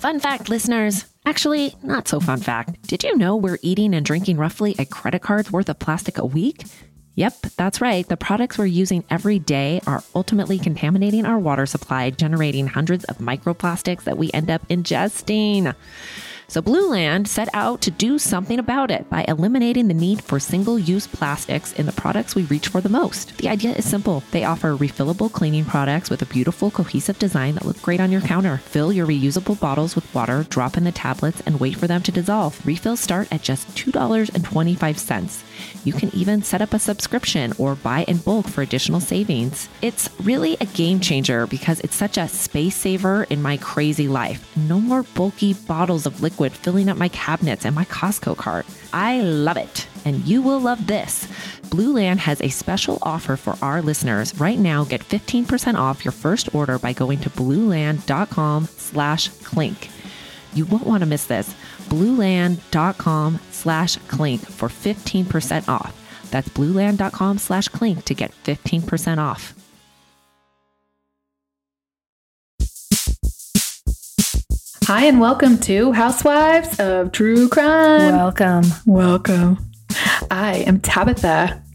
Fun fact, listeners. Actually, not so fun fact. Did you know we're eating and drinking roughly a credit card's worth of plastic a week? Yep, that's right. The products we're using every day are ultimately contaminating our water supply, generating hundreds of microplastics that we end up ingesting. So, Blueland set out to do something about it by eliminating the need for single use plastics in the products we reach for the most. The idea is simple they offer refillable cleaning products with a beautiful, cohesive design that look great on your counter. Fill your reusable bottles with water, drop in the tablets, and wait for them to dissolve. Refills start at just $2.25. You can even set up a subscription or buy in bulk for additional savings. It's really a game changer because it's such a space saver in my crazy life. No more bulky bottles of liquid filling up my cabinets and my Costco cart. I love it. And you will love this. Blueland has a special offer for our listeners. Right now, get 15% off your first order by going to blueland.com slash clink. You won't want to miss this. blueland.com slash clink for 15% off. That's blueland.com slash clink to get 15% off. Hi, and welcome to Housewives of True Crime. Welcome. Welcome. I am Tabitha.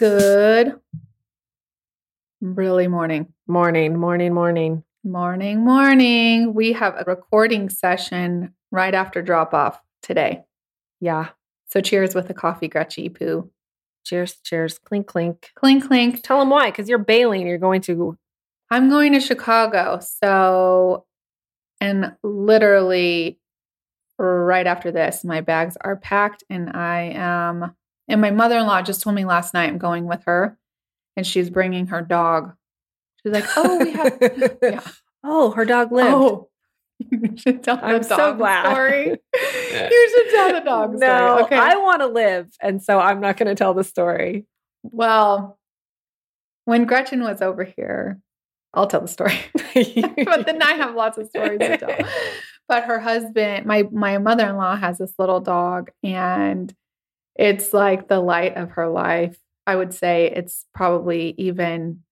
Good. Really morning. Morning, morning, morning. Morning, morning. We have a recording session right after drop off today. Yeah. So cheers with a coffee, Gretchy Poo. Cheers, cheers. Clink, clink. Clink, clink. Tell them why, because you're bailing. You're going to. I'm going to Chicago. So, and literally right after this, my bags are packed and I am, and my mother in law just told me last night I'm going with her and she's bringing her dog. She's like, oh, we have, yeah. Oh, her dog lived. Oh, you should tell the I'm so dog glad. story. you should tell the dog story. no, Okay. I want to live, and so I'm not going to tell the story. well, when Gretchen was over here, I'll tell the story. but then I have lots of stories to tell. But her husband, my my mother-in-law has this little dog and it's like the light of her life. I would say it's probably even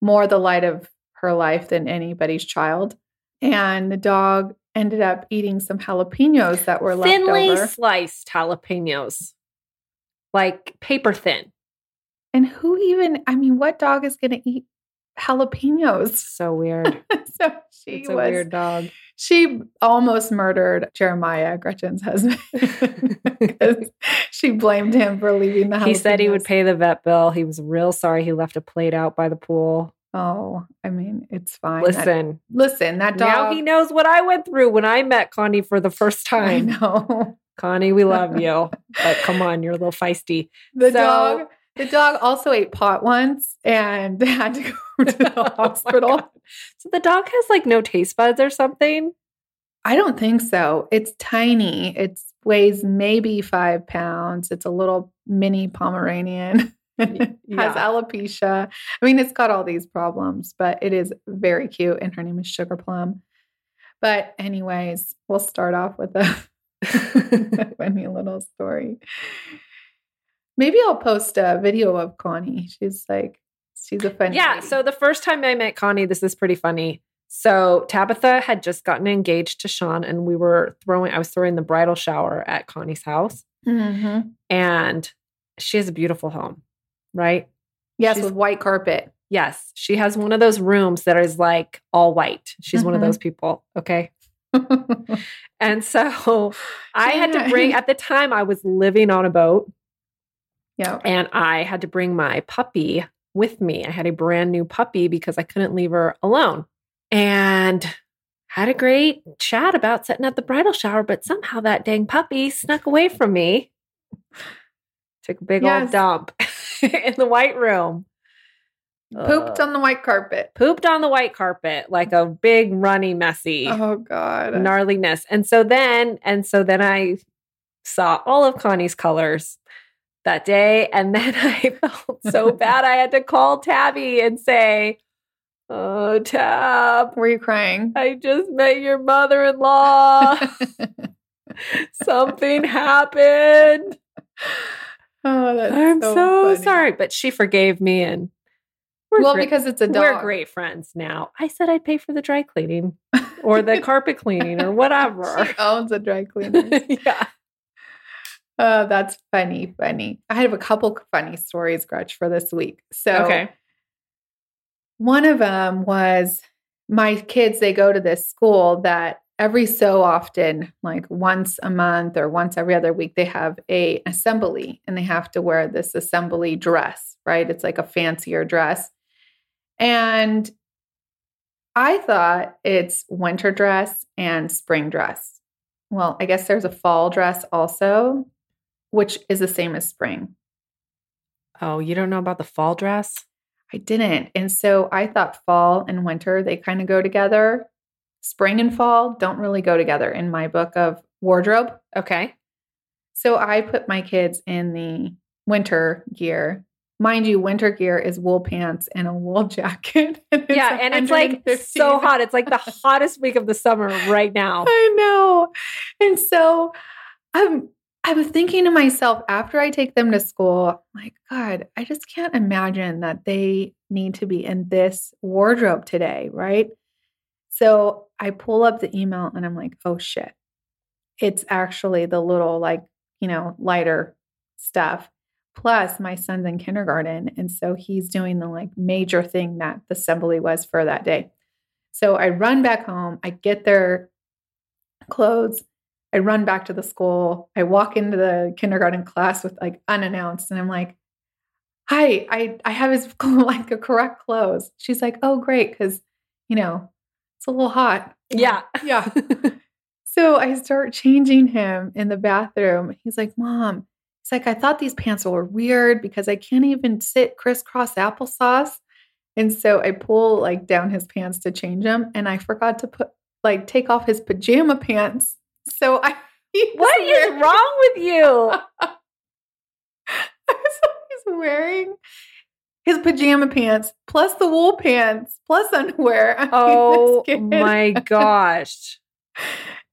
more the light of her life than anybody's child. And the dog ended up eating some jalapenos that were thinly sliced jalapenos, like paper thin. And who even, I mean, what dog is going to eat jalapenos? So weird. so she it's a was weird dog. She almost murdered Jeremiah, Gretchen's husband. 'Cause she blamed him for leaving the house. He said he would pay the vet bill. He was real sorry he left a plate out by the pool. Oh, I mean, it's fine. That- Listen, listen, that dog. now he knows what I went through when I met Connie for the first I time. know. Connie, we love you, but come on, you're a little feisty. The So- dog. The dog also ate pot once and they had to go to the Oh hospital. So the dog has like no taste buds or something. I don't think so. It's tiny. It weighs maybe five pounds. It's a little mini Pomeranian. Has yeah. alopecia. I mean, it's got all these problems, but it is very cute. And her name is Sugar Plum. But, anyways, we'll start off with a funny little story. Maybe I'll post a video of Connie. She's like, she's a funny. Yeah. lady. So the first time I met Connie, this is pretty funny. So Tabitha had just gotten engaged to Sean, and we were throwing, I was throwing the bridal shower at Connie's house, Mhm. and she has a beautiful home, right? yes, She's- with white carpet. Yes. She has one of those rooms that is like all white. She's one of Mhm. those people. Okay. And so I had to bring, at the time, I was living on a boat yeah. and I had to bring my puppy with me. I had a brand new puppy because I couldn't leave her alone. And had a great chat about setting up the bridal shower, but somehow that dang puppy snuck away from me. Took a big Yes. old dump in the white room. Pooped Ugh. on the white carpet. pooped on the white carpet like a big runny messy Oh God. gnarliness. And so then, and so then I saw all of Connie's colors that day. And then I felt so bad. I had to call Tabby and say, Oh, Tab, Were you crying? I just met your mother in law. Something happened. oh, that's I'm so, so, sorry. But she forgave me and we're Well, great. because it's a dog. We're great friends now. I said I'd pay for the dry cleaning or the carpet cleaning or whatever. She owns a dry cleaner. yeah. Oh, that's funny, funny. I have a couple funny stories, Gretch, for this week. So Okay. one of them was my kids, they go to this school that every so often, like once a month or once every other week, they have a assembly and they have to wear this assembly dress, right? It's like a fancier dress. And I thought it's winter dress and spring dress. Well, I guess there's a fall dress also, which is the same as spring. Oh, you don't know about the fall dress? I didn't. And so I thought fall and winter, they kind of go together. Spring and fall don't really go together in my book of wardrobe. Okay. So I put my kids in the winter gear. Mind you, winter gear is wool pants and a wool jacket. and yeah, and it's like so hot. It's like the hottest week of the summer right now. I know. And so I'm I'm thinking to myself after I take them to school, like, God, I just can't imagine that they need to be in this wardrobe today, right? So I pull up the email and I'm like, oh shit. It's actually the little, like, you know, lighter stuff. Plus, my son's in kindergarten. And so he's doing the like major thing that the assembly was for that day. So I run back home, I get their clothes, I run back to the school. I walk into the kindergarten class with like unannounced, and I'm like, "Hi, I I have his like a correct clothes." She's like, "Oh, great, because you know it's a little hot." Yeah. yeah. So I start changing him in the bathroom. He's like, "Mom," he's like, "I thought these pants were weird because I can't even sit crisscross applesauce." And so I pull like down his pants to change them, and I forgot to put like take off his pajama pants. So I What is wrong with you? so he's wearing his pajama pants plus the wool pants plus underwear. I mean, Oh my gosh.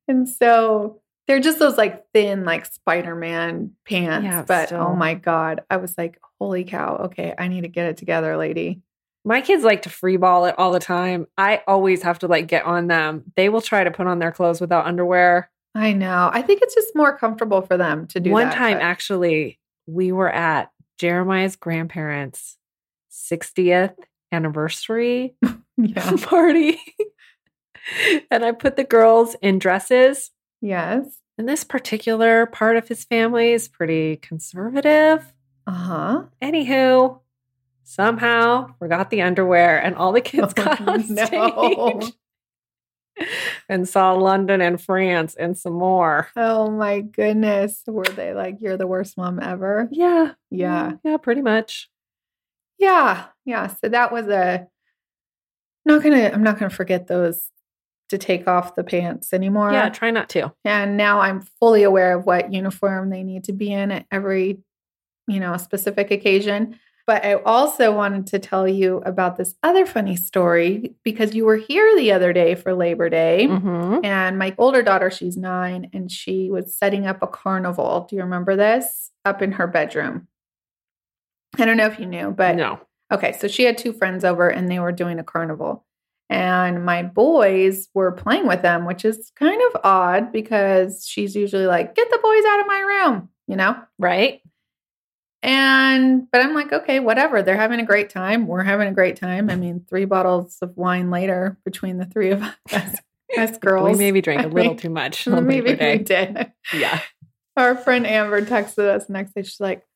And so they're just those like thin, like Spider Man pants. Yeah, but oh still. oh my God, I was like, holy cow. Okay, I need to get it together, lady. My kids like to free ball it all the time. I always have to like get on them. They will try to put on their clothes without underwear. I know. I think it's just more comfortable for them to do One that, time, but- actually, we were at Jeremiah's grandparents' 60th anniversary yeah. party. and I put the girls in dresses. Yes. And this particular part of his family is pretty conservative. Uh huh. Anywho, somehow forgot the underwear, and all the kids Oh, got on no. stage and saw London and France and some more. Oh my goodness. Were they like, you're the worst mom ever? Yeah. Yeah. Yeah, pretty much. Yeah. Yeah. So that was a not gonna I'm not gonna forget those to take off the pants anymore. Yeah, try not to. And now I'm fully aware of what uniform they need to be in at every, you know, specific occasion. But I also wanted to tell you about this other funny story because you were here the other day for Labor Day. Mhm. And my older daughter, she's nine, and she was setting up a carnival. Do you remember this? Up in her bedroom. I don't know if you knew, but no. Okay, so she had two friends over and they were doing a carnival. And my boys were playing with them, which is kind of odd because she's usually like, get the boys out of my room, you know? Right? And, but I'm like, okay, whatever. They're having a great time. We're having a great time. I mean, three bottles of wine later between the three of us, us girls. We maybe drank a little mean, too much Maybe we did. Yeah. Our friend Amber texted us next day. She's like,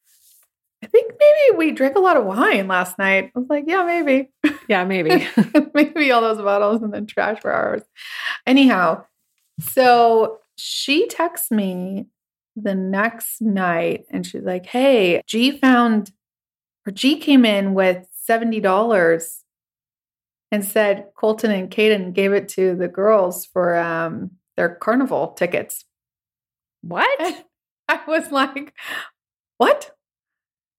I think maybe we drank a lot of wine last night. I was like, yeah, maybe. Yeah, maybe. maybe all those bottles in the trash were ours. Anyhow, so she texts me the next night and she's like, Hey, G found or G came in with $70 and said Colton and Caden gave it to the girls for um, their carnival tickets. What? I was like, what?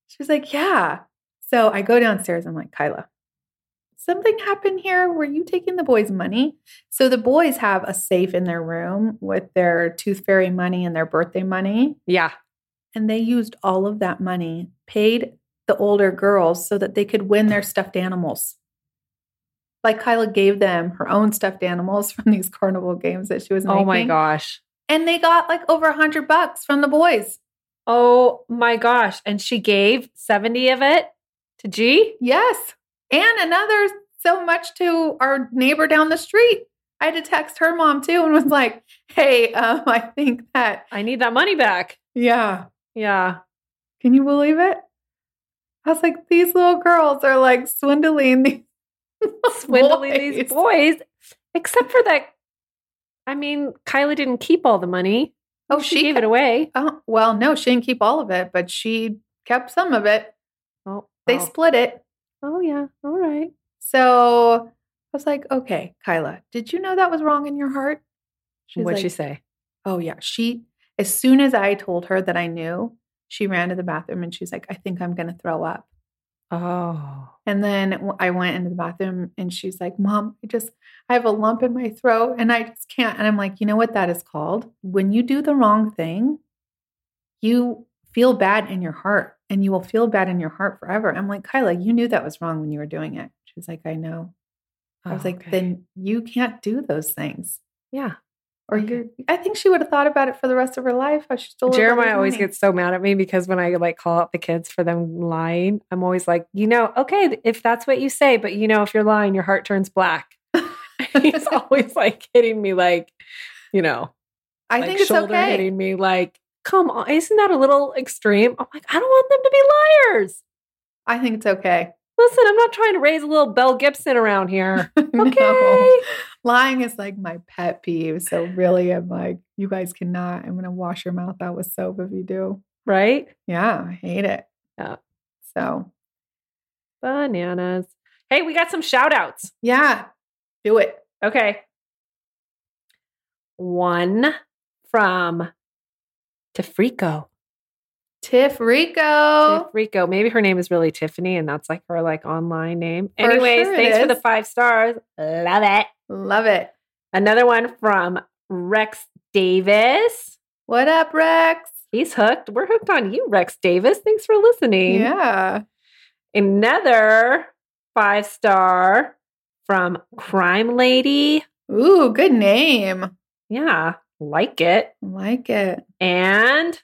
She was like, yeah. So I go downstairs. I'm like, Kyla, something happened here. Were you taking the boys' money? So the boys have a safe in their room with their tooth fairy money and their birthday money. Yeah. And they used all of that money, paid the older girls so that they could win their stuffed animals. Like Kyla gave them her own stuffed animals from these carnival games that she was making. Oh my gosh. And they got like over a hundred bucks from the boys. Oh my gosh. And she gave 70 of it to G? Yes. And another so much to our neighbor down the street. I had to text her mom too and was like, hey, um, I think that, I need that money back. yeah. Yeah. Can you believe it? I was like, these little girls are like swindling these Swindling these boys. Except for that. I mean, Kyla didn't keep all the money. Oh, she, she gave kept- it away. Oh, well, no, she didn't keep all of it, but she kept some of it. Oh, They oh. split it. Oh yeah. All right. So I was like, okay, Kyla, did you know that was wrong in your heart? She's What'd like, she say? Oh, yeah. She, as soon as I told her that I knew, she ran to the bathroom and she's like, I think I'm going to throw up. Oh. And then I went into the bathroom and she's like, Mom, I just, I have a lump in my throat and I just can't. And I'm like, you know what that is called? When you do the wrong thing, you feel bad in your heart and you will feel bad in your heart forever. I'm like, Kyla, you knew that was wrong when you were doing it. She's like, I know. I was Oh, like, okay. then you can't do those things. yeah. Or Okay. you're, I think she would have thought about it for the rest of her life. I still Jeremiah always gets so mad at me because when I like call out the kids for them lying, I'm always like, you know, okay, if that's what you say, but you know, if you're lying, your heart turns black. He's always like hitting me, like, you know, I like think it's shoulder okay. hitting me, like, come on, isn't that a little extreme? I'm like, I don't want them to be liars. I think it's okay. Listen, I'm not trying to raise a little Belle Gibson around here. No. Okay. Lying is like my pet peeve. So really, I'm like, you guys cannot. I'm gonna wash your mouth out with soap if you do. Right? Yeah, I hate it. Yeah. So Bananas. Hey, we got some shout outs. yeah, do it. Okay. One from Tefrico. Tiff Rico. Maybe her name is really Tiffany and that's like her like online name. For Anyways, sure thanks for the five stars. Love it. Love it. Another one from Rex Davis. What up, Rex? He's hooked. We're hooked on you, Rex Davis. Thanks for listening. Yeah. Another five star from Crime Lady. Ooh, good name. Yeah, like it. Like it. And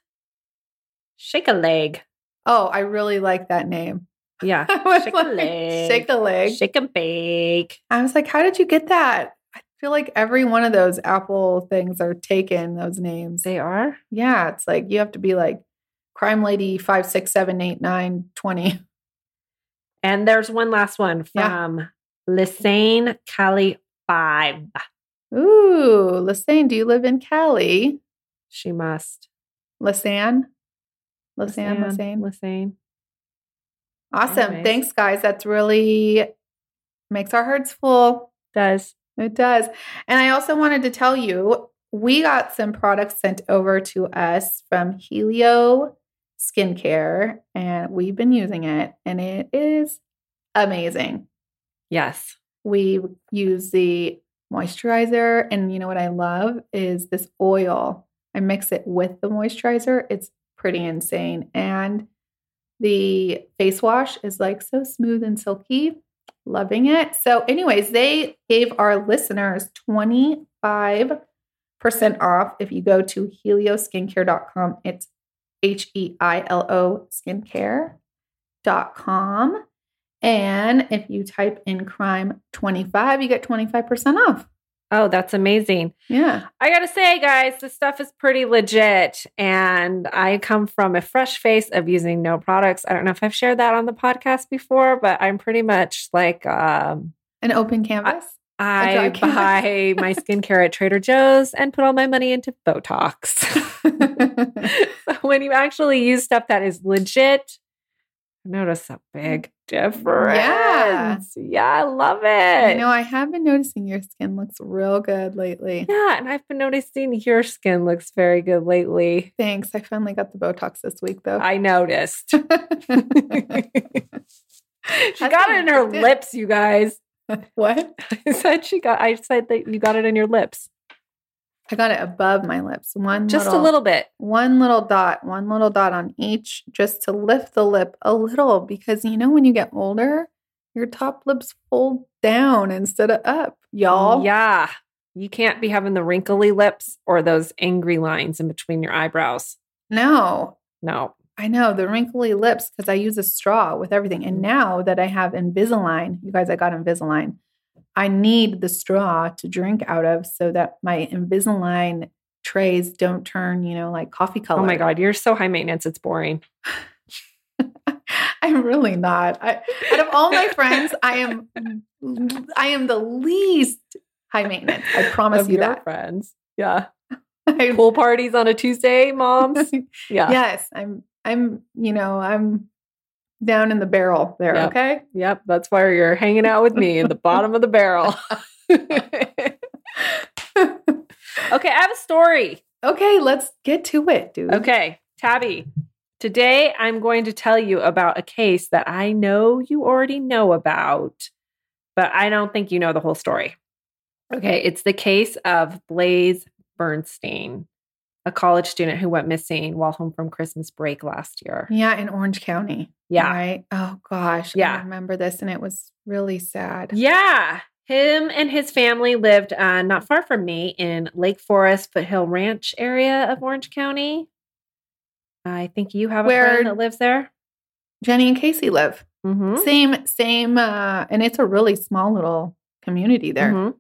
Shake a Leg. Oh, I really like that name. Yeah. Shake a leg. Shake a leg. Shake and bake. I was like, how did you get that? I feel like every one of those Apple things are taken, those names. They are? Yeah, it's like you have to be like crime lady five, six, seven, eight, nine, twenty. And there's one last one Yeah. from Lisane Cali 5. Ooh, Lisanne, do you live in Cali? She must. Lisanne? Lisanne. Lisanne. Lisane. Awesome. Anyways. Thanks, guys. That's really makes our hearts full. Does. It does. And I also wanted to tell you, we got some products sent over to us from Helio Skincare, and we've been using it, and it is amazing. Yes. We use the moisturizer, and you know what I love is this oil. I mix it with the moisturizer. It's pretty insane. And the face wash is like so smooth and silky. Loving it. So, anyways, they gave our listeners 25% off if you go to helioskincare.com. It's H E I L O skincare.com. And if you type in crime 25, you get 25% off. Oh, that's amazing. Yeah. I gotta say, guys, this stuff is pretty legit. And I come from a fresh face of using no products. I don't know if I've shared that on the podcast before, but I'm pretty much like um An open canvas. I canvas. buy my skincare at Trader Joe's and put all my money into Botox. so when you actually use stuff that is legit, Notice a mm. big difference. Yeah. Yeah, I love it. I know I have been noticing your skin looks real good lately. Yeah, and I've been noticing your skin looks very good lately. Thanks. I finally got the Botox this week though. I noticed. she That's got it in her lips, you guys. what? I said she got I said that you got it in your lips. I got it above my lips. One Just little, a little bit. one little dot, one little dot on each just to lift the lip a little because you know when you get older, your top lips fold down instead of up, y'all. Yeah. You can't be having the wrinkly lips or those angry lines in between your eyebrows. No, No. I know the wrinkly lips because I use a straw with everything. And now that I have Invisalign, you guys, I got Invisalign. I need the straw to drink out of so that my Invisalign trays don't turn, you know, like coffee color. Oh my God, you're so high maintenance, it's boring. I'm really not. I, out of all my friends, I am I am the least high maintenance. I promise Of you your that. friends. Yeah. I- Pool parties on a Tuesday, moms. Yeah. yes, I'm I'm, you know, I'm down in the barrel there, Yep. okay? Yep. That's why you're hanging out with me in the bottom of the barrel. okay, I have a story. Okay, let's get to it, dude. Okay, Tabby. Today I'm going to tell you about a case that I know you already know about, but I don't think you know the whole story. Okay, it's the case of Blaze Bernstein, a college student who went missing while home from Christmas break last year. Yeah, in Orange County. Yeah. Right? Oh gosh. Yeah. I remember this and it was really sad. Yeah. Him and his family lived uh, not far from me in Lake Forest, Foothill Ranch area of Orange County. I think you have a Where- friend that lives there. Jenny and Casey live. Mm-hmm. Same, same, uh, and it's a really small little community there. Mhm.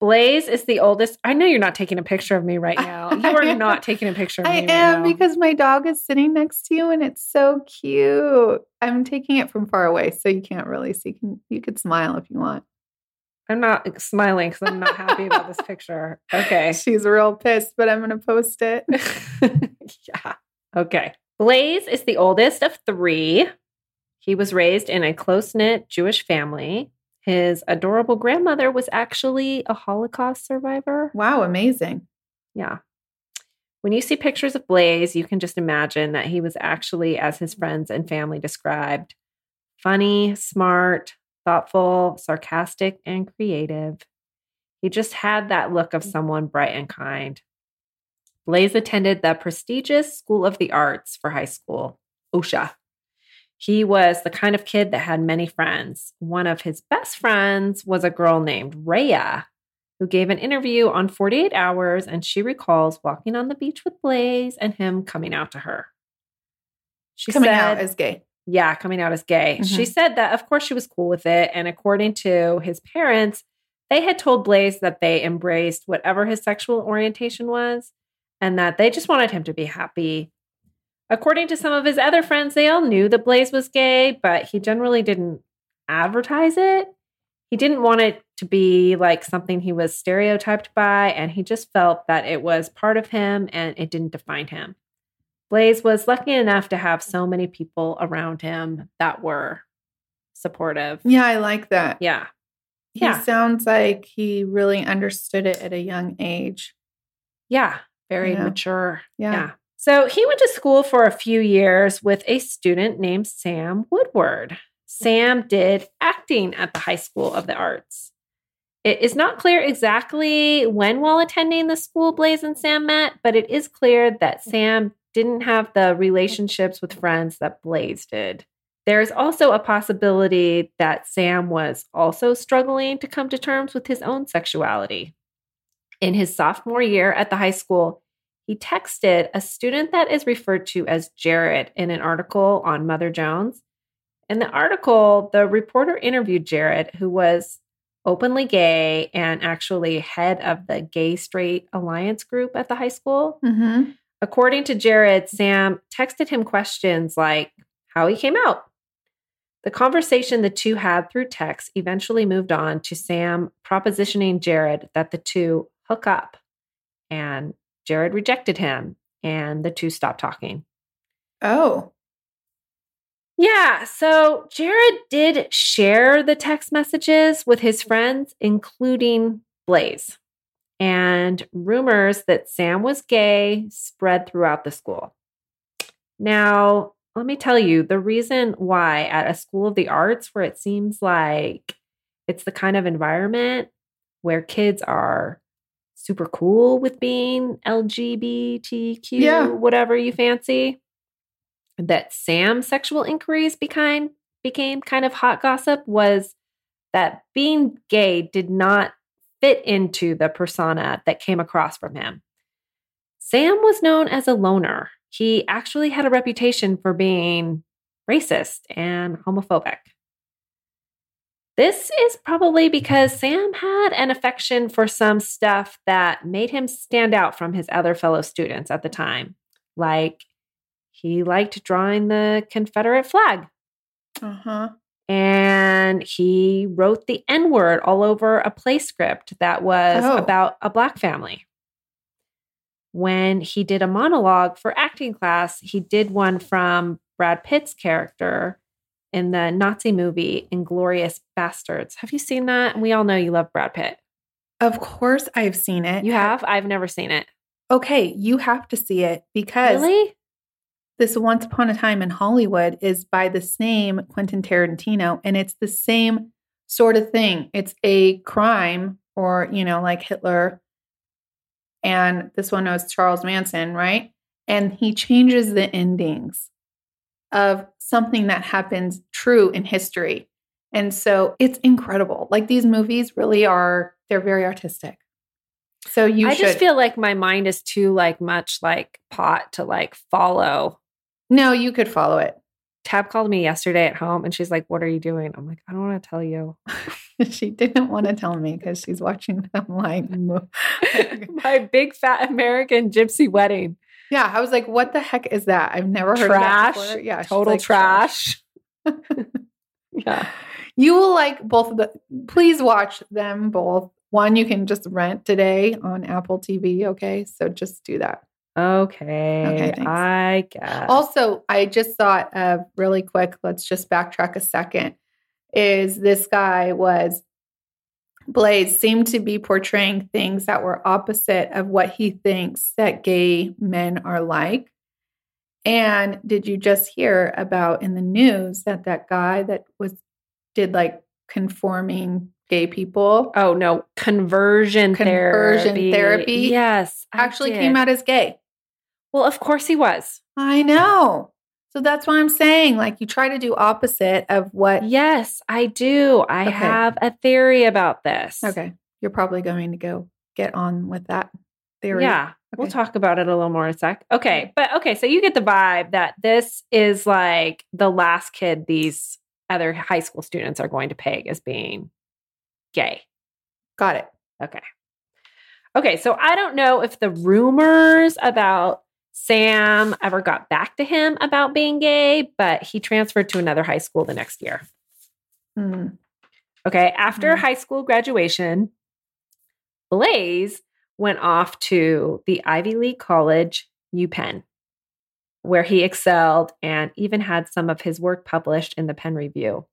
Blaze is the oldest. I know you're not taking a picture of me right now. You are not taking a picture of me I right am now. because my dog is sitting next to you and it's so cute. I'm taking it from far away, so you can't really see. You, can, you could smile if you want. I'm not smiling because I'm not happy about this picture. Okay. She's real pissed, but I'm going to post it. yeah. Okay. Blaze is the oldest of three. He was raised in a close knit Jewish family. His adorable grandmother was actually a Holocaust survivor. Wow, amazing. Yeah. When you see pictures of Blaze, you can just imagine that he was actually, as his friends and family described, funny, smart, thoughtful, sarcastic, and creative. He just had that look of someone bright and kind. Blaze attended the prestigious School of the Arts for high school, OCSA. He was the kind of kid that had many friends. One of his best friends was a girl named Rhea, who gave an interview on 48 Hours, and she recalls walking on the beach with Blaze and him coming out to her. She Coming said, out as gay. yeah, coming out as gay. She mm-hmm. said that, of course, she was cool with it. And according to his parents, they had told Blaze that they embraced whatever his sexual orientation was and that they just wanted him to be happy. According to some of his other friends, they all knew that Blaze was gay, but he generally didn't advertise it. He didn't want it to be like something he was stereotyped by, and he just felt that it was part of him and it didn't define him. Blaze was lucky enough to have so many people around him that were supportive. Yeah, I like that. Yeah. He Yeah. sounds like he really understood it at a young age. Yeah. Very Yeah. mature. Yeah. Yeah. So he went to school for a few years with a student named Sam Woodward. Sam did acting at the High School of the Arts. It is not clear exactly when, while attending the school, Blaze and Sam met, but it is clear that Sam didn't have the relationships with friends that Blaze did. There is also a possibility that Sam was also struggling to come to terms with his own sexuality. In his sophomore year at the high school, he texted a student that is referred to as Jared in an article on Mother Jones. In the article, the reporter interviewed Jared, who was openly gay and actually head of the Gay Straight Alliance group at the high school. Mm-hmm. According to Jared, Sam texted him questions like how he came out. The conversation the two had through text eventually moved on to Sam propositioning Jared that the two hook up. And Jared rejected him, and the two stopped talking. Oh, Yeah. So Jared did share the text messages with his friends, including Blaze. And rumors that Sam was gay spread throughout the school. Now, let me tell you the reason why at a school of the arts where it seems like it's the kind of environment where kids are super cool with being LGBTQ, Yeah. whatever you fancy, that Sam's sexual inquiries became became kind of hot gossip was that being gay did not fit into the persona that came across from him. Sam was known as a loner. He actually had a reputation for being racist and homophobic. This is probably because Sam had an affection for some stuff that made him stand out from his other fellow students at the time. Like he liked drawing the Confederate flag Uh-huh. and he wrote the N word all over a play script that was Oh. about a black family. When he did a monologue for acting class, he did one from Brad Pitt's character in the Nazi movie Inglourious Basterds. Have you seen that? We all know you love Brad Pitt. Of course I've seen it. You have? I've never seen it. Okay, you have to see it because Really? this Once Upon a Time in Hollywood is by the same Quentin Tarantino, and it's the same sort of thing. It's a crime, or, you know, like Hitler. And this one was Charles Manson, right? And he changes the endings of something that happens true in history. And so it's incredible. Like these movies really are, they're very artistic. So you I should. just feel like my mind is too like much like pot to like follow no, you could follow it. Tab called me yesterday at home and she's like, What are you doing? I'm like, I don't want to tell you. she didn't want to tell me because she's watching them like My big fat American gypsy wedding. Yeah i was like what the heck is that i've never heard Trash. of that before. yeah Total like, trash. yeah. you will like both of the please watch them both one you can just rent today on apple tv okay so just do that Okay. Okay, thanks. I guess. also i just thought of really quick let's just backtrack a second is this guy was Blaze seemed to be portraying things that were opposite of what he thinks that gay men are like. And did you just hear about in the news that that guy that was did like conforming gay people oh no, conversion, Conversion therapy. therapy Yes. I actually did. came out as gay? Well, of course he was. I know. So that's why I'm saying like you try to do opposite of what Yes, I do. I Okay. have a theory about this. Okay. You're probably going to go get on with that theory. Yeah. We'll talk about it a little more in a sec. Okay. But okay. So you get the vibe that this is like the last kid these other high school students are going to peg as being gay. Got it. Okay. Okay. So I don't know if the rumors about Sam ever got back to him about being gay, but he transferred to another high school the next year. Hmm. Okay. After Mhm. high school graduation, Blaze went off to the Ivy League college, UPenn, where he excelled and even had some of his work published in the Penn Review.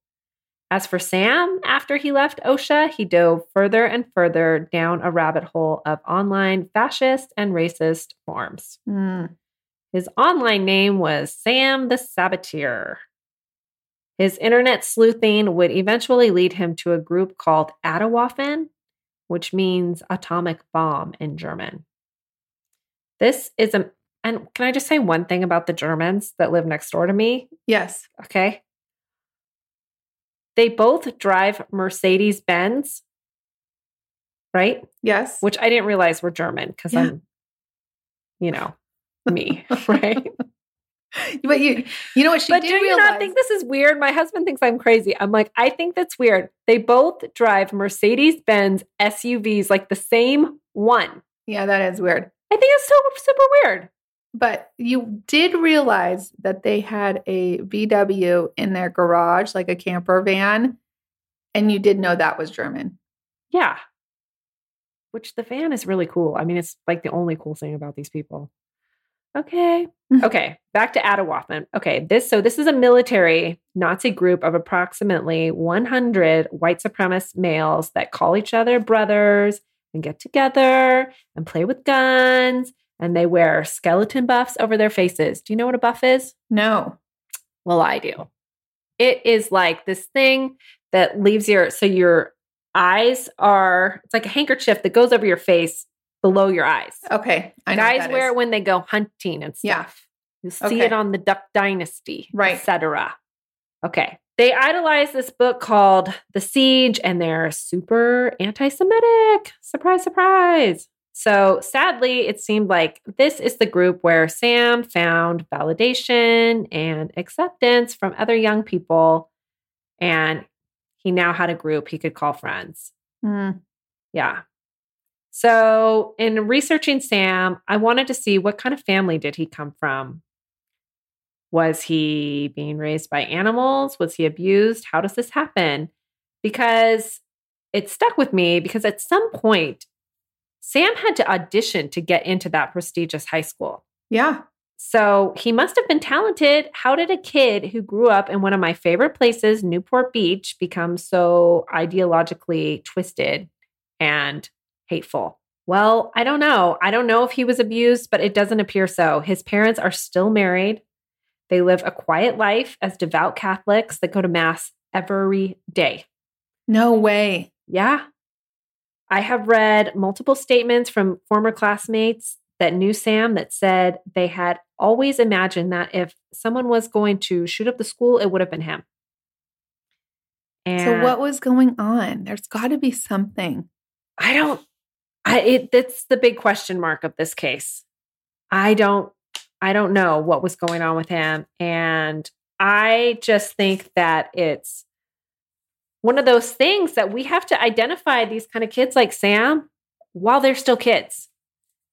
As for Sam, after he left OCSA, he dove further and further down a rabbit hole of online fascist and racist forums. Hmm. His online name was Sam the Saboteur. His internet sleuthing would eventually lead him to a group called Atomwaffen, which means atomic bomb in German. This is a, and can I just say one thing about the Germans that live next door to me? Yes. Okay. They both drive Mercedes Benz, right? Yes. Which I didn't realize were German because Yeah. I'm, you know, me, right? but you you know what she but do you realize? not think this is weird? My husband thinks I'm crazy. I'm like, I think that's weird. They both drive Mercedes Benz SUVs, like the same one. yeah, that is weird. I think it's so super weird. But you did realize that they had a VW in their garage, like a camper van, and you did know that was German. Yeah. Which the van is really cool. I mean, it's like the only cool thing about these people. Okay. Okay. Back to Atomwaffen. Okay. This so this is a military Nazi group of approximately 100 white supremacist males that call each other brothers and get together and play with guns and they wear skeleton buffs over their faces. Do you know what a buff is? No. Well, I do. It is like this thing that leaves your so your eyes are it's like a handkerchief that goes over your face below your eyes. Okay. I know Guys wear is. it when they go hunting and stuff. Yeah. You see Okay. it on the Duck Dynasty, Right. etc. Okay. They idolize this book called The Siege and they're super anti Semitic. Surprise, surprise. So sadly, it seemed like this is the group where Sam found validation and acceptance from other young people. And he now had a group he could call friends. Mm. Yeah. So, in researching Sam, I wanted to see what kind of family did he come from? Was he being raised by animals? Was he abused? How does this happen? Because it stuck with me because at some point Sam had to audition to get into that prestigious high school. Yeah. So he must have been talented. How did a kid who grew up in one of my favorite places, Newport Beach, become so ideologically twisted and hateful? Well, I don't know. I don't know if he was abused, but it doesn't appear so. His parents are still married. They live a quiet life as devout Catholics that go to Mass every day. No way. Yeah. I have read multiple statements from former classmates that knew Sam that said they had always imagined that if someone was going to shoot up the school, it would have been him. And So what was going on? There's got to be something. I don't I it that's the big question mark of this case. I don't I don't know what was going on with him and I just think that it's one of those things that we have to identify these kind of kids like Sam while they're still kids.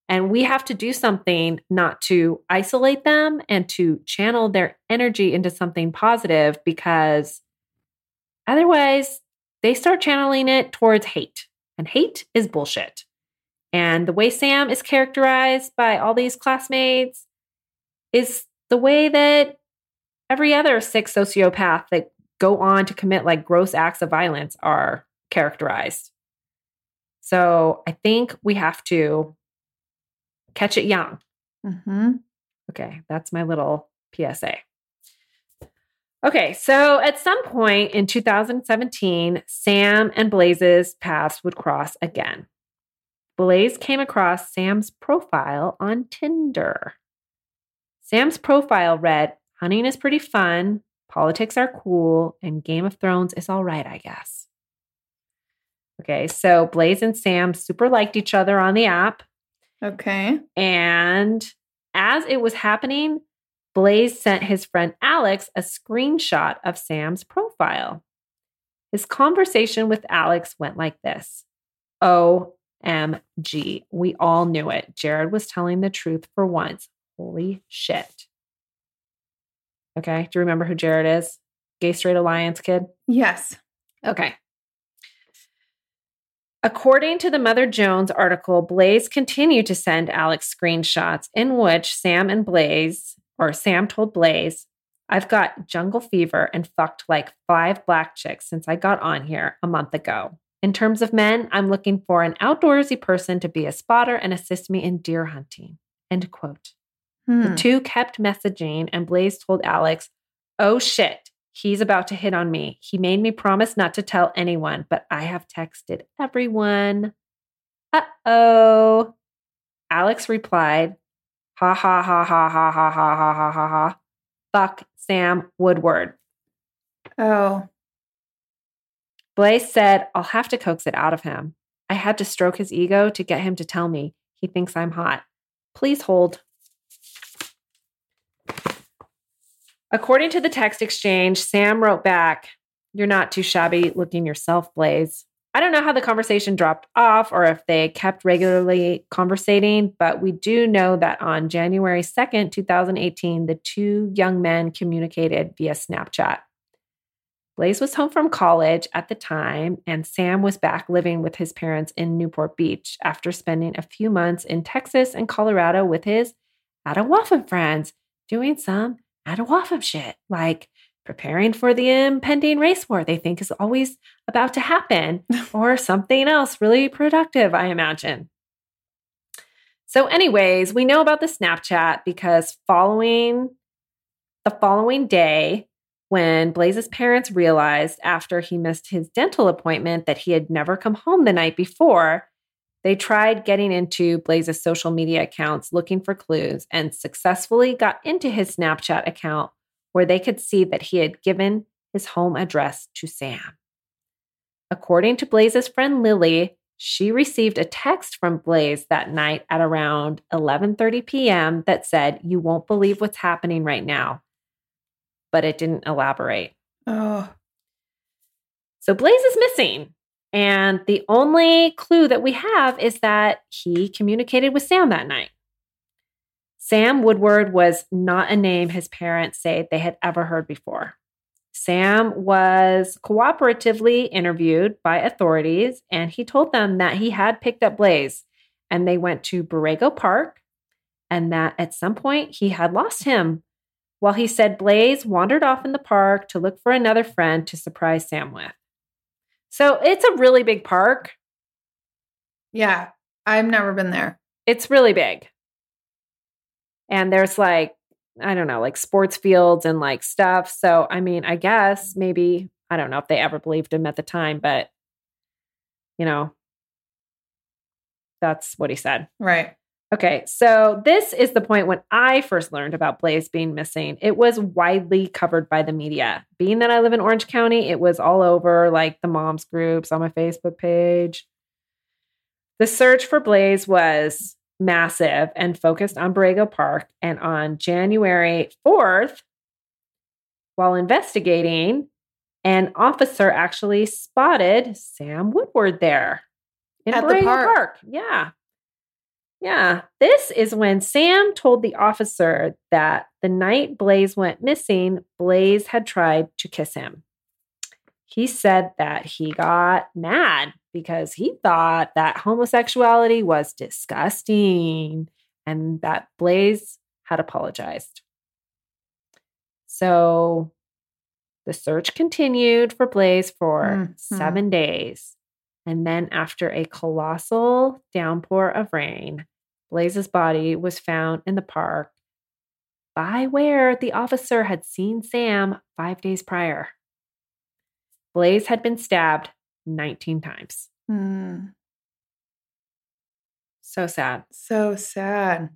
And we have to do something not to isolate them and to channel their energy into something positive because otherwise they start channeling it towards hate. And hate is bullshit. And the way Sam is characterized by all these classmates is the way that every other sick sociopath that go on to commit like gross acts of violence are characterized. So I think we have to catch it young. Mm-hmm. Okay, that's my little PSA. Okay, so at some point in 2017, Sam and Blaze's paths would cross again. Blaze came across Sam's profile on Tinder. Sam's profile read, Hunting is pretty fun, politics are cool, and Game of Thrones is all right, I guess. Okay, so Blaze and Sam super liked each other on the app. Okay. And as it was happening, Blaze sent his friend Alex a screenshot of Sam's profile. His conversation with Alex went like this OMG. We all knew it. Jared was telling the truth for once. Holy shit. Okay. Do you remember who Jared is? Gay Straight Alliance kid? Yes. Okay. According to the Mother Jones article, Blaze continued to send Alex screenshots in which Sam and Blaze, or Sam told Blaze, I've got jungle fever and fucked like five black chicks since I got on here a month ago. In terms of men, I'm looking for an outdoorsy person to be a spotter and assist me in deer hunting. End quote. Hmm. The two kept messaging, and Blaze told Alex, Oh shit, he's about to hit on me. He made me promise not to tell anyone, but I have texted everyone. Uh oh. Alex replied, Ha ha ha ha ha ha ha ha ha ha ha. Fuck Sam Woodward. Oh. Blaze said, I'll have to coax it out of him. I had to stroke his ego to get him to tell me he thinks I'm hot. Please hold. According to the text exchange, Sam wrote back, You're not too shabby looking yourself, Blaze. I don't know how the conversation dropped off or if they kept regularly conversating, but we do know that on January 2nd, 2018, the two young men communicated via Snapchat. Blaze was home from college at the time, and Sam was back living with his parents in Newport Beach after spending a few months in Texas and Colorado with his Atomwaffen friends doing some Atomwaffen shit, like preparing for the impending race war they think is always about to happen, or something else really productive, I imagine. So, anyways, we know about the Snapchat because following the following day, when Blaze's parents realized after he missed his dental appointment that he had never come home the night before, they tried getting into Blaze's social media accounts looking for clues and successfully got into his Snapchat account where they could see that he had given his home address to Sam. According to Blaze's friend Lily, she received a text from Blaze that night at around 11:30 p.m. that said, "You won't believe what's happening right now." But it didn't elaborate. Oh. So Blaze is missing. And the only clue that we have is that he communicated with Sam that night. Sam Woodward was not a name his parents say they had ever heard before. Sam was cooperatively interviewed by authorities and he told them that he had picked up Blaze and they went to Borrego Park and that at some point he had lost him. While he said Blaze wandered off in the park to look for another friend to surprise Sam with. So it's a really big park. Yeah, I've never been there. It's really big. And there's like, I don't know, like sports fields and like stuff. So, I mean, I guess maybe, I don't know if they ever believed him at the time, but, you know, that's what he said. Right. Okay, so this is the point when I first learned about Blaze being missing. It was widely covered by the media. Being that I live in Orange County, it was all over like the moms groups on my Facebook page. The search for Blaze was massive and focused on Borrego Park. And on January 4th, while investigating, an officer actually spotted Sam Woodward there in At the Borrego park. Park. Yeah. Yeah, this is when Sam told the officer that the night Blaze went missing, Blaze had tried to kiss him. He said that he got mad because he thought that homosexuality was disgusting and that Blaze had apologized. So the search continued for Blaze for Mhm. seven days. And then, after a colossal downpour of rain, Blaze's body was found in the park by where the officer had seen Sam five days prior. Blaze had been stabbed 19 times. Hmm. So sad. So sad.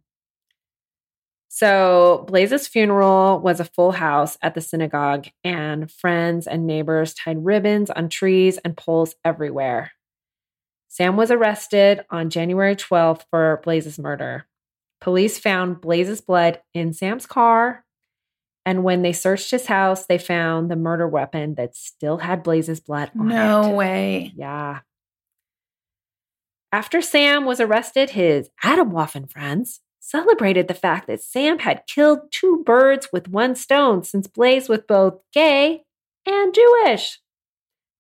So, Blaze's funeral was a full house at the synagogue, and friends and neighbors tied ribbons on trees and poles everywhere. Sam was arrested on January 12th for Blaze's murder. Police found Blaze's blood in Sam's car, and when they searched his house, they found the murder weapon that still had Blaze's blood on No it. No way. Yeah. After Sam was arrested, his Atomwaffen friends celebrated the fact that Sam had killed two birds with one stone since Blaze was both gay and Jewish.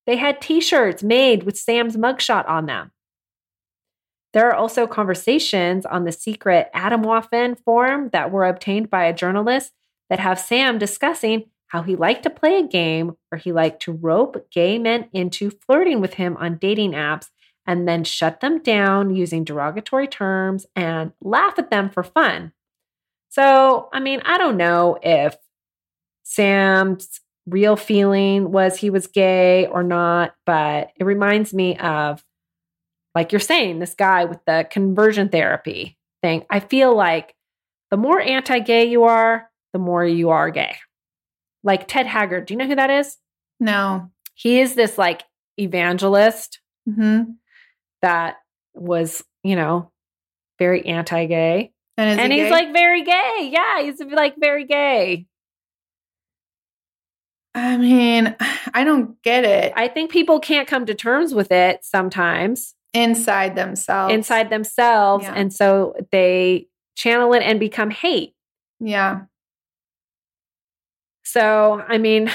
They had t shirts made with Sam's mugshot on them. There are also conversations on the secret Atomwaffen forum that were obtained by a journalist that have Sam discussing how he liked to play a game where he liked to rope gay men into flirting with him on dating apps and then shut them down using derogatory terms and laugh at them for fun. So, I mean, I don't know if Sam's real feeling was he was gay or not, but it reminds me of, like you're saying, this guy with the conversion therapy thing. I feel like the more anti gay you are, the more you are gay. Like Ted Haggard, do you know who that is? No. He is this like evangelist hmm that was, you know, very anti gay. And, is And he he's gay? like very gay. Yeah, he's like very gay. I mean, I don't get it. I think people can't come to terms with it sometimes Inside themselves. inside themselves. Yeah. And so they channel it and become hate. Yeah. So, I mean,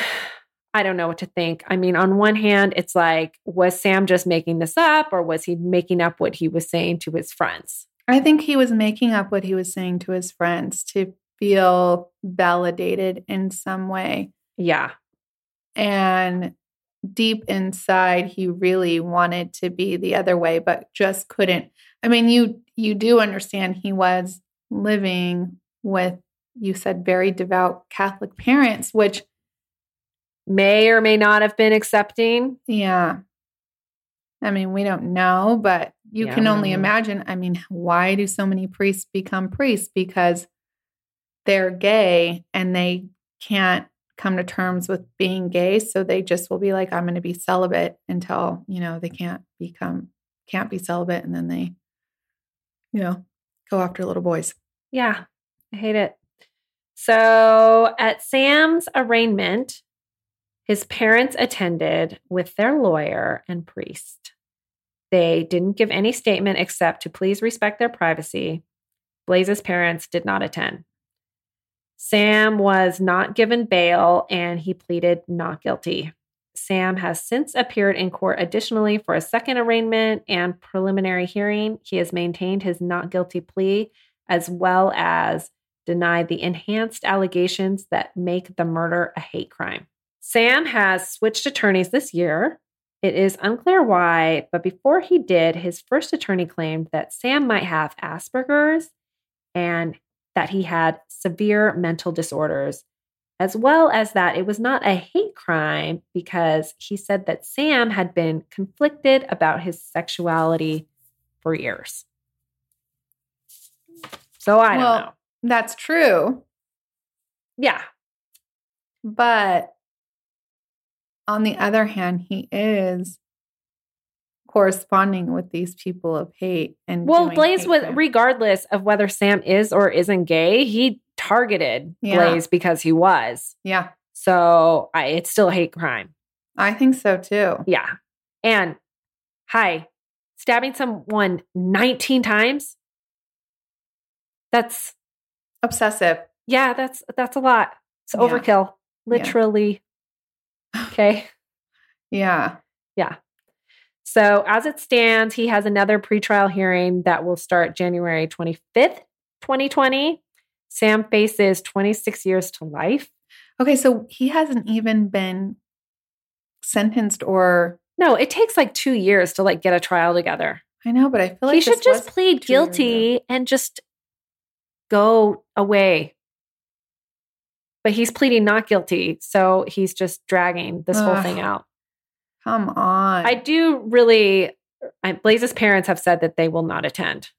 I don't know what to think. I mean, on one hand, it's like, was Sam just making this up or was he making up what he was saying to his friends? I think he was making up what he was saying to his friends to feel validated in some way. Yeah. And deep inside he really wanted to be the other way but just couldn't. I mean, you you do understand he was living with you said very devout Catholic parents which May or may not have been accepting. yeah. I mean, we don't know, but you Yeah, can only imagine. I mean, why do so many priests become priests? Because they're gay and they can't come to terms with being gay. So they just will be like, I'm going to be celibate until, you know, they can't become, can't be celibate. And then they, you know, go after little boys. Yeah, I hate it. So at Sam's arraignment, his parents attended with their lawyer and priest. They didn't give any statement except to please respect their privacy. Blaze's parents did not attend. Sam was not given bail and he pleaded not guilty. Sam has since appeared in court additionally for a second arraignment and preliminary hearing. He has maintained his not guilty plea as well as denied the enhanced allegations that make the murder a hate crime. Sam has switched attorneys this year. It is unclear why, but before he did, his first attorney claimed that Sam might have Asperger's and that he had severe mental disorders, as well as that it was not a hate crime because he said that Sam had been conflicted about his sexuality for years. So I don't Well- know. That's true. Yeah. But on the other hand, he is corresponding with these people of hate and Well, Blaze was crimes. regardless of whether Sam is or isn't gay, he targeted Yeah. Blaze because he was. yeah, So I, it's still a hate crime. I think so too. Yeah. And hi, stabbing someone 19 times. That's Obsessive. yeah, that's that's a lot. It's Yeah. overkill. Literally. Okay. Yeah. Yeah. So, as it stands, he has another pretrial hearing that will start January 25th, 2020. Sam faces 26 years to life. Okay, so he hasn't even been sentenced or No, it takes like two years to like get a trial together. I know, but I feel like he should just plead two years ago. guilty and just go away. But he's pleading not guilty. So he's just dragging this whole thing out. Come on. I do really, I, Blaze's parents have said that they will not attend.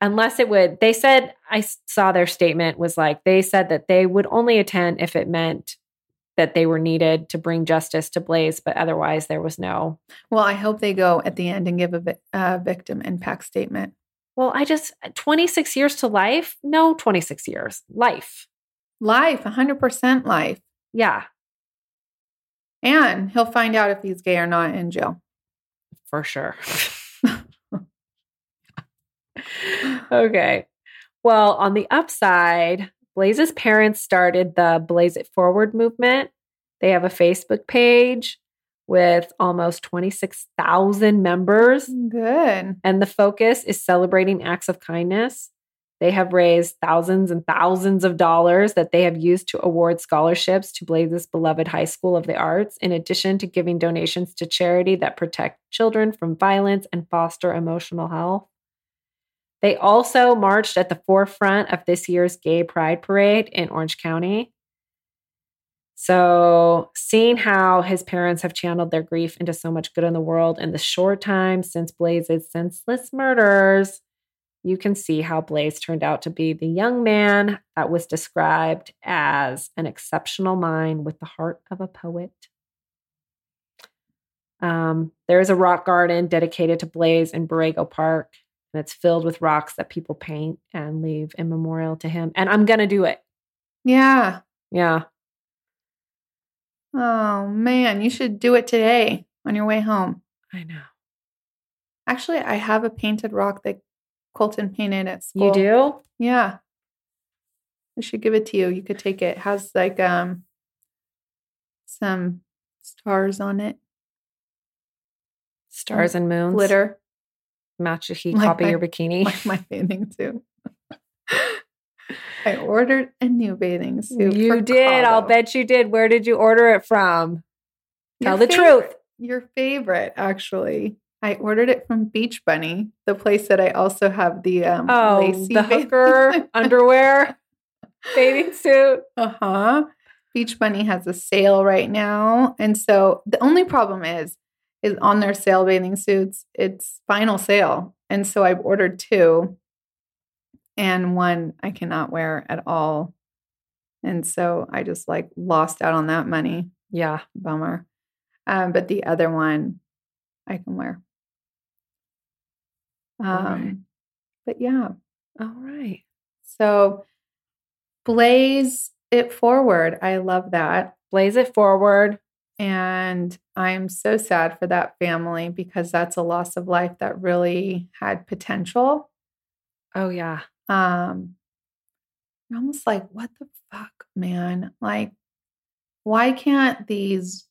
Unless it would, they said, I saw their statement was like, they said that they would only attend if it meant that they were needed to bring justice to Blaze, but otherwise there was no. well, I hope they go at the end and give a vi- uh, victim impact statement. Well, I just, uh, 26 years to life? No, 26 years. Life. Life, 100% life. Yeah, And he'll find out if he's gay or not in jail. for sure. okay. Well, on the upside, Blaze's parents started the Blaze It Forward movement. They have a Facebook page with almost 26,000 members, Good. and the focus is celebrating acts of kindness. They have raised thousands and thousands of dollars that they have used to award scholarships to Blaze's beloved High School of the Arts, in addition to giving donations to charity that protect children from violence and foster emotional health. They also marched at the forefront of this year's Gay Pride Parade in Orange County. So, seeing how his parents have channeled their grief into so much good in the world in the short time since Blaze's senseless murders, you can see how Blaze turned out to be the young man that was described as an exceptional mind with the heart of a poet. Um, there is a rock garden dedicated to Blaze in Borrego Park, and it's filled with rocks that people paint and leave in memorial to him. And I'm going to do it. Yeah. Yeah. Oh, man. You should do it today on your way home. I know. Actually, I have a painted rock that Colton painted at school. You do? Yeah. I should give it to you. You could take it. it has like um some stars on it. Stars and moons. Glitter. match he Like copy my- your bikini? like my bathing suit. I ordered a new bathing suit. you did. I'll bet you did. Where did you order it from? Your Tell the favorite- truth. Your favorite, actually. I ordered it from Beach Bunny, the place that I also have the um Oh, lacy the hooker underwear bathing suit. Uh-huh. Beach Bunny has a sale right now. And so the only problem is is on their sale bathing suits, it's final sale. And so I've ordered two and one I cannot wear at all. And so I just like lost out on that money. Yeah. Bummer. Um, but the other one I can wear. Um, right. but yeah. All right. So blaze it forward. I love that. Blaze it forward. And I'm so sad for that family because that's a loss of life that really had potential. Oh, yeah. Um, I'm almost like, what the fuck, man? Like, why can't these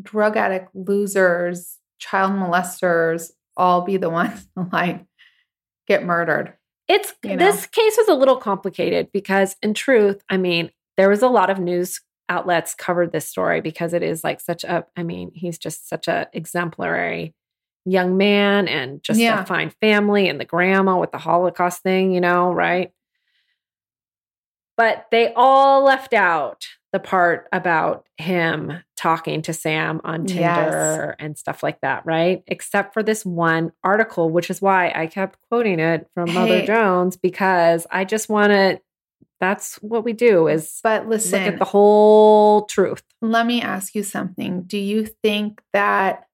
drug addict losers, child molesters, all be the ones to like get murdered? It's You know? this case was a little complicated because, in truth, I mean, there was a lot of news outlets covered this story because it is like such a. I mean, he's just such a exemplary young man and just Yeah. a fine family and the grandma with the Holocaust thing, you know, right? But they all left out the part about him talking to Sam on Tinder Yes. and stuff like that, right? Except for this one article, which is why I kept quoting it from Mother Hey. Jones because I just want to. That's what we do is But listen look at the whole truth. let me ask you something. Do you think that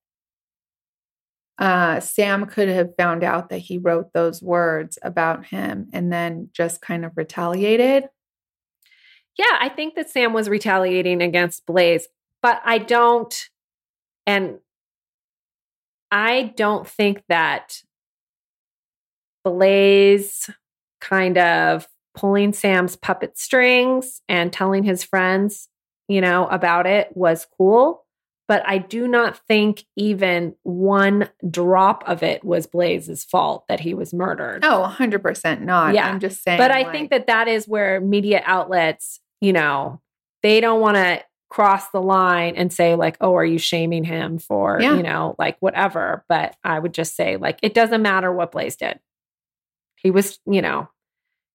uh, Sam could have found out that he wrote those words about him and then just kind of retaliated? Yeah, I think that Sam was retaliating against Blaze, but I don't, and I don't think that Blaze kind of pulling Sam's puppet strings and telling his friends, you know, about it was cool. But I do not think even one drop of it was Blaze's fault that he was murdered. Oh, 100% not. Yeah, I'm just saying. But I like- think that that is where media outlets, you know, they don't want to cross the line and say like, "Oh, are you shaming him for, Yeah. you know, like whatever." But I would just say like it doesn't matter what Blaze did. He was, you know,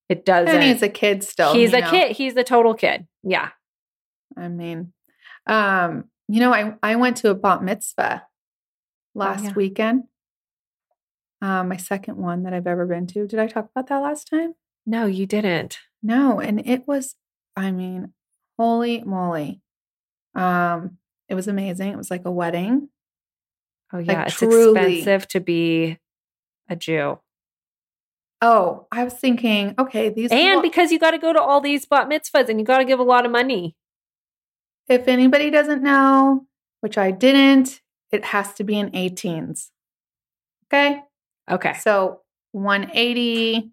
it doesn't. and he's a kid still. he's a know? kid. He's a total kid. Yeah. I mean, um, you know, I, I went to a bat mitzvah last yeah. weekend. Um, my second one that I've ever been to. Did I talk about that last time? No, you didn't. No, and it was, I mean, holy moly. Um, it was amazing. It was like a wedding. Oh yeah, Like, it's truly. expensive to be a Jew. Oh, I was thinking, okay, these And people- because you got to go to all these bat mitzvahs and you got to give a lot of money. If anybody doesn't know, which I didn't, it has to be in 18s. Okay. Okay. So 180,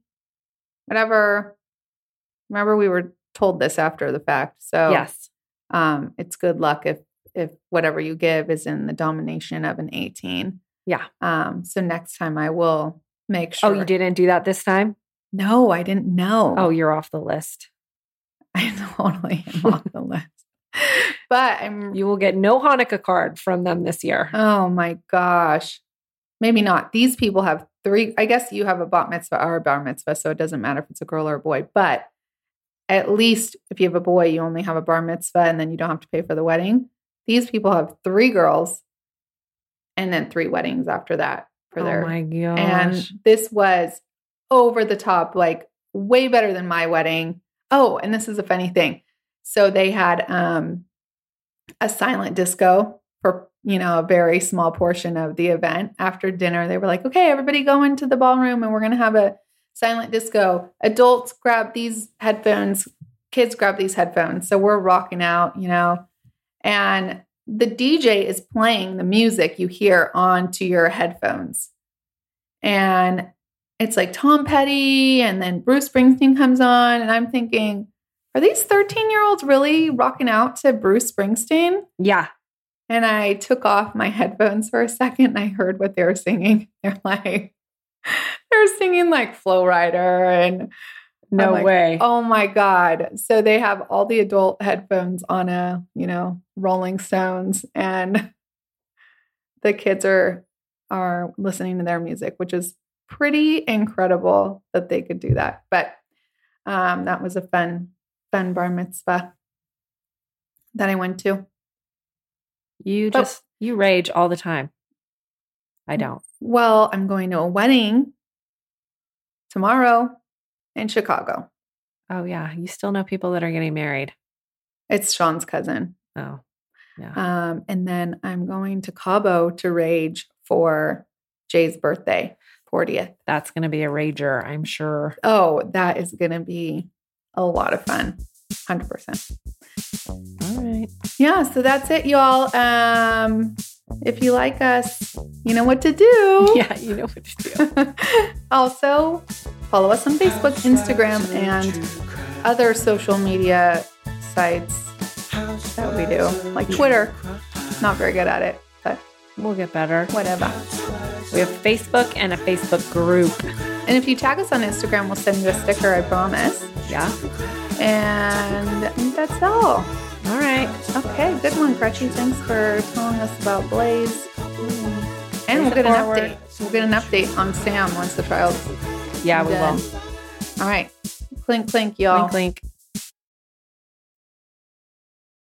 whatever. Remember, we were told this after the fact. So Yes. um, it's good luck if if whatever you give is in the domination of an 18. Yeah. Um, so next time I will make sure. Oh, you didn't do that this time? No, I didn't know. Oh, you're off the list. I totally am off the list. But I'm You will get no Hanukkah card from them this year. Oh my gosh. Maybe mm. not. These people have three. I guess you have a bat mitzvah or a bar mitzvah, so it doesn't matter if it's a girl or a boy. But at least if you have a boy, you only have a bar mitzvah and then you don't have to pay for the wedding. These people have three girls and then three weddings after that for oh their. my and this was over the top, like way better than my wedding. Oh, and this is a funny thing. So they had um a silent disco for you know a very small portion of the event. After dinner, they were like, "Okay, everybody go into the ballroom, and we're gonna have a silent disco. Adults grab these headphones, kids grab these headphones." So we're rocking out, you know, and the DJ is playing the music you hear onto your headphones, and it's like Tom Petty, and then Bruce Springsteen comes on, and I'm thinking. Are these 13 year olds really rocking out to Bruce Springsteen? Yeah. And I took off my headphones for a second and I heard what they were singing. They're like, They're singing like Flo Rida and No like, way. Oh my God. So they have all the adult headphones on a, you know, Rolling Stones and the kids are are listening to their music, which is pretty incredible that they could do that. But um that was a fun, fun bar mitzvah that I went to. You But- just you rage all the time. I don't. Well, I'm going to a wedding tomorrow in Chicago. Oh yeah, you still know people that are getting married. It's Sean's cousin. Oh, yeah. Um, and then I'm going to Cabo to rage for Jay's birthday, 40th. That's going to be a rager, I'm sure. Oh, that is going to be a lot of fun. 100%. All right. Yeah, so that's it, y'all. Um, if you like us, you know what to do. Yeah, you know what to do. also, follow us on Facebook, Instagram, and other social media sites that we do, like Twitter. Not very good at it, but We'll get better. whatever. We have Facebook and a Facebook group. And if you tag us on Instagram, we'll send you a sticker, I promise. Yeah. And I think that's all. All right. Okay, good one, Crutchy. Thanks for telling us about Blaze. And we'll get an update. We'll get an update on Sam once the trial's Yeah, we done. will. All right. Clink, clink, y'all. Link, link.